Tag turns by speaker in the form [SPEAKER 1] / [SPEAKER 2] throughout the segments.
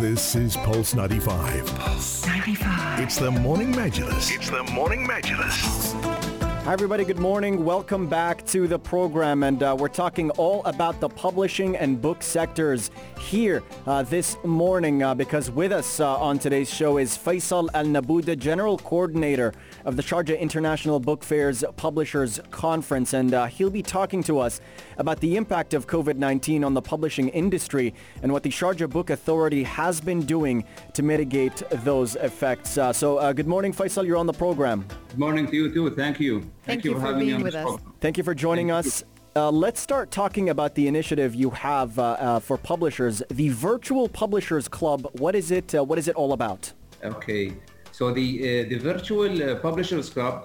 [SPEAKER 1] This is Pulse 95. Pulse 95. It's the Morning Majlis. It's the Morning Majlis.
[SPEAKER 2] Hi, everybody. Good morning. Welcome back to the program. And uh, we're talking all about the publishing and book sectors here uh, this morning uh, because with us uh, on today's show is Faisal Al Nabouda, General Coordinator of the Sharjah International Book Fair's Publishers Conference. And uh, he'll be talking to us about the impact of COVID-19 on the publishing industry and what the Sharjah Book Authority has been doing to mitigate those effects. Uh, so good morning, Faisal. You're on the program.
[SPEAKER 3] Good morning to you too. Thank you.
[SPEAKER 4] Thank, Thank you, for, for being with us. Program.
[SPEAKER 2] Thank you for joining Thank us. Uh, let's start talking about the initiative you have uh, uh, for publishers, the Virtual Publishers Club. What is it? Uh, what is it all about?
[SPEAKER 3] Okay, so the uh, the Virtual uh, Publishers Club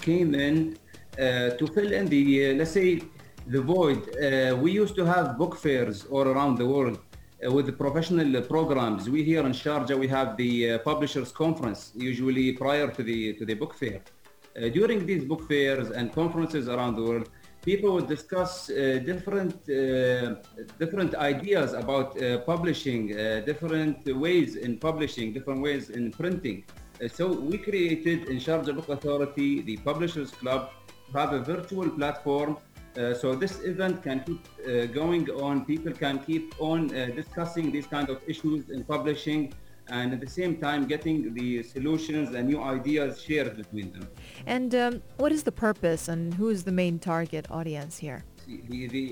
[SPEAKER 3] came in to fill in the let's say the void. we used to have book fairs all around the world with the professional programs. We here in Sharjah we have the Publishers Conference usually prior to the to the book fair. Uh, during these book fairs and conferences around the world, people would discuss uh, different uh, different ideas about uh, publishing, uh, different ways in publishing, different ways in printing. Uh, so we created in charge Sharjah Book Authority the Publishers Club to have a virtual platform. so this event can keep going on. People can keep on discussing these kind of issues in publishing and at the same time getting the solutions and new ideas shared between them.
[SPEAKER 4] And um, what is the purpose and who is the main target audience here?
[SPEAKER 3] The, the,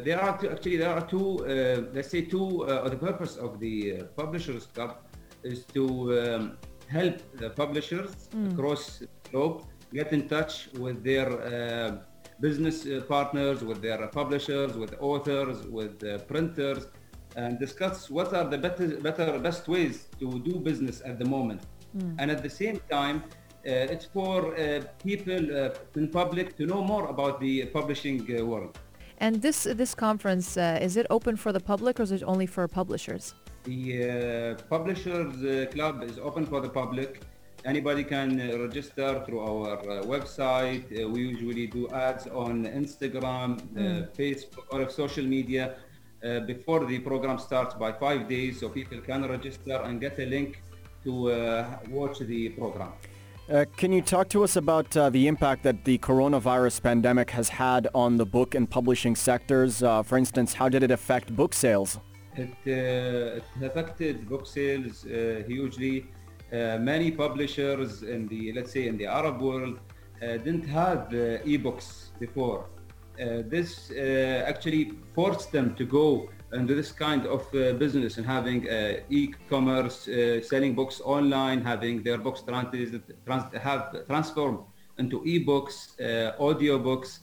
[SPEAKER 3] uh, there are two, actually there are two uh, let's say two uh, the purpose of the uh, publishers club is to um, help the publishers mm. across the globe get in touch with their uh, business uh, partners with their publishers with authors with printers and discuss what are the better, better best ways to do business at the moment. Mm. And at the same time, uh, it's for uh, people uh, in public to know more about the publishing uh, world.
[SPEAKER 4] And this this conference uh, is it open for the public or is it only for publishers?
[SPEAKER 3] The uh, publishers club is open for the public. Anybody can register through our website. we usually do ads on Instagram, mm. Facebook, or social media uh, before the program starts by five days so people can register and get a link to uh, watch the program.
[SPEAKER 2] Uh, can you talk to us about uh, the impact that the coronavirus pandemic has had on the book and publishing sectors? Uh, for instance, how did it affect book sales?
[SPEAKER 3] It, uh, it affected book sales hugely. many publishers in the, let's say, in the Arab world didn't have e-books before. Uh, this uh, actually forced them to go into this kind of uh, business and having e-commerce, selling books online, having their books trans- trans- have transformed into e-books, audio audiobooks,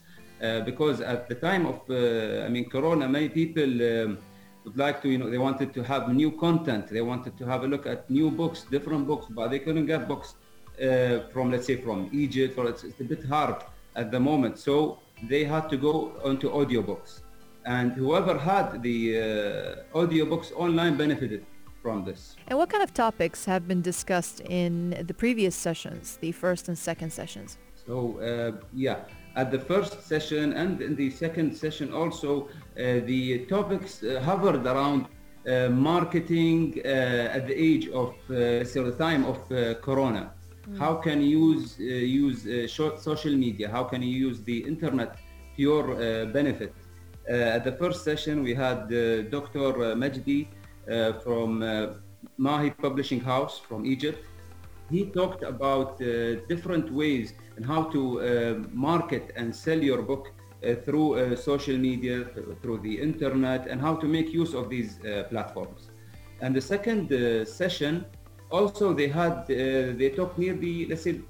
[SPEAKER 3] because at the time of, I mean, Corona, many people um, would like to, you know, they wanted to have new content. They wanted to have a look at new books, different books, but they couldn't get books uh, from, let's say, from Egypt, or it's, it's, a bit hard at the moment. So they had to go onto audiobooks. And whoever had the uh, audiobooks online benefited from this.
[SPEAKER 4] And what kind of topics have been discussed in the previous sessions, the first and second sessions?
[SPEAKER 3] So, uh, yeah, at the first session and in the second session also, uh, the topics uh, hovered around uh, marketing uh, at the age of, so the time of Corona How can you use uh, use uh, social media? How can you use the internet to your uh, benefit? at the first session, we had Dr. Majdi from Mahi Publishing House from Egypt. He talked about different ways and how to market and sell your book uh, through uh, social media, through the internet, and how to make use of these uh, platforms. And the second session also they had uh, they talked nearly let's say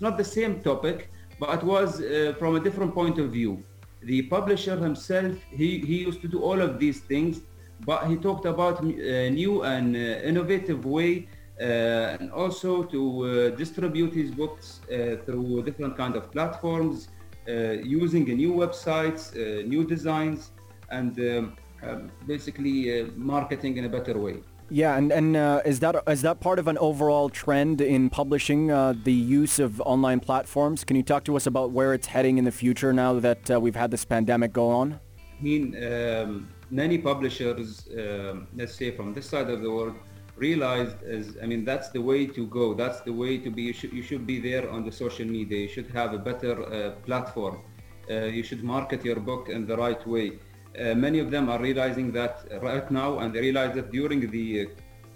[SPEAKER 3] not the same topic but it was uh, from a different point of view. The publisher himself he, he used to do all of these things but he talked about a uh, new and uh, innovative way uh, and also to uh, distribute his books through different kind of platforms using new websites new designs and um, basically marketing in a better way
[SPEAKER 2] yeah, and, and uh, is that is that part of an overall trend in publishing uh, the use of online platforms? Can you talk to us about where it's heading in the future now that uh, we've had this pandemic go on?
[SPEAKER 3] I mean, um, many publishers, um, let's say from this side of the world, realized is, I mean, that's the way to go. That's the way to be. You should, you should be there on the social media. You should have a better uh, platform. Uh, you should market your book in the right way. Uh, many of them are realizing that right now, and they realized that during the uh,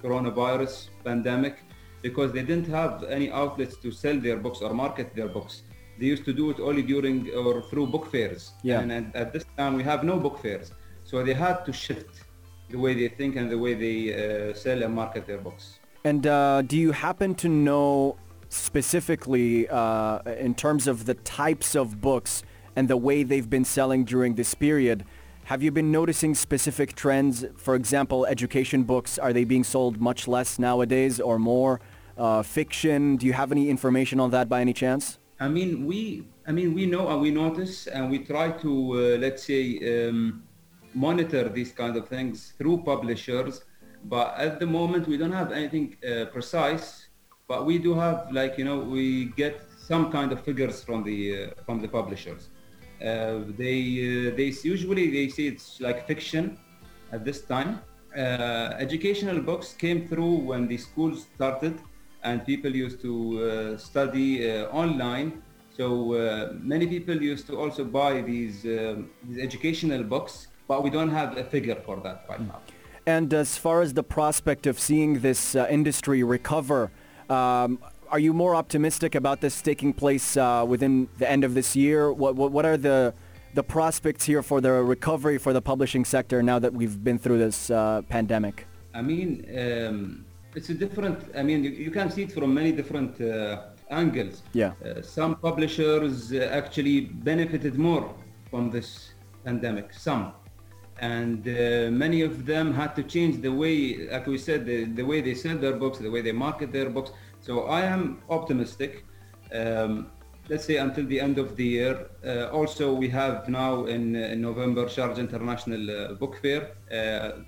[SPEAKER 3] coronavirus pandemic, because they didn't have any outlets to sell their books or market their books. They used to do it only during or through book fairs.
[SPEAKER 2] Yeah.
[SPEAKER 3] And at, at this time, we have no book fairs. So they had to shift the way they think and the way they uh, sell and market their books.
[SPEAKER 2] And uh, do you happen to know specifically uh, in terms of the types of books and the way they've been selling during this period? Have you been noticing specific trends? For example, education books, are they being sold much less nowadays or more? Uh, fiction, do you have any information on that by any chance?
[SPEAKER 3] I mean, we, I mean, we know and we notice and we try to, uh, let's say, um, monitor these kind of things through publishers. But at the moment, we don't have anything uh, precise. But we do have, like you know, we get some kind of figures from the uh, from the publishers. Uh, they uh, they usually they say it's like fiction at this time. Uh, educational books came through when the schools started and people used to study online. So many people used to also buy these, these educational books, but we don't have a figure for that right now.
[SPEAKER 2] And as far as the prospect of seeing this uh, industry recover, um, are you more optimistic about this taking place uh, within the end of this year? What, what, what are the, the prospects here for the recovery for the publishing sector now that we've been through this uh, pandemic?
[SPEAKER 3] I mean, um, it's a different, I mean, you, you can see it from many different uh, angles.
[SPEAKER 2] Yeah.
[SPEAKER 3] Uh, some publishers uh, actually benefited more from this pandemic, some. And uh, many of them had to change the way, like we said, the, the way they sell their books, the way they market their books. So I am optimistic. Um, let's say until the end of the year. Uh, also, we have now in, in November Sharjah International uh, Book Fair uh,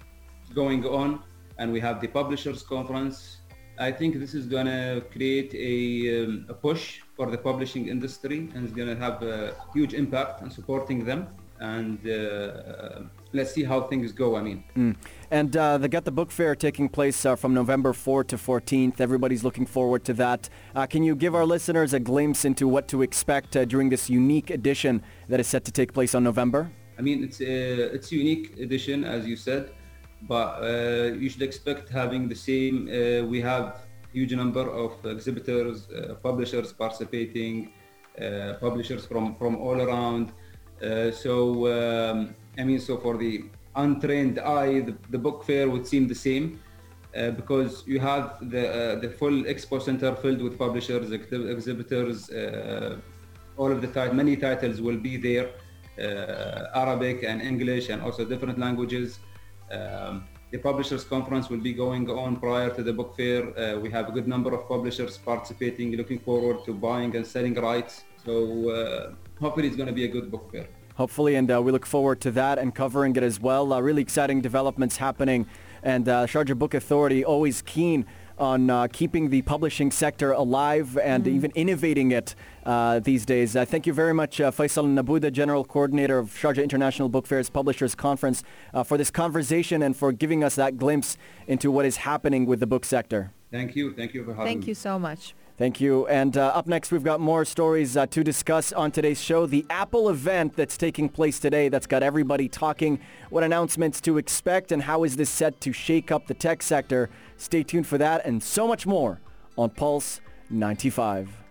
[SPEAKER 3] going on, and we have the Publishers Conference. I think this is going to create a, um, a push for the publishing industry, and it's going to have a huge impact on supporting them. And uh, let's see how things go. I mean.
[SPEAKER 2] Mm. And uh, the Get the Book Fair taking place uh, from November 4th to 14th. Everybody's looking forward to that. Uh, can you give our listeners a glimpse into what to expect uh, during this unique edition that is set to take place on November?
[SPEAKER 3] I mean, it's a, it's a unique edition, as you said, but uh, you should expect having the same. Uh, we have huge number of exhibitors, publishers participating, publishers from, from all around. so, um, I mean, so for the untrained eye, the, the book fair would seem the same uh, because you have the uh, the full expo center filled with publishers, ex- exhibitors. Uh, all of the tit- many titles will be there, Arabic and English, and also different languages. Um, the publishers conference will be going on prior to the book fair. Uh, we have a good number of publishers participating, looking forward to buying and selling rights. So uh, hopefully it's going to be a good book fair.
[SPEAKER 2] Hopefully, and uh, we look forward to that and covering it as well. Uh, really exciting developments happening, and uh, Sharjah Book Authority always keen on uh, keeping the publishing sector alive and mm-hmm. even innovating it uh, these days. thank you very much, Faisal Nabuda, General Coordinator of Sharjah International Book Fair's Publishers Conference, for this conversation and for giving us that glimpse into what is happening with the book sector.
[SPEAKER 3] Thank you. Thank you for having me.
[SPEAKER 4] Thank you so much.
[SPEAKER 2] Thank you. And uh, up next, we've got more stories uh, to discuss on today's show. The Apple event that's taking place today that's got everybody talking, what announcements to expect, and how is this set to shake up the tech sector. Stay tuned for that and so much more on Pulse 95.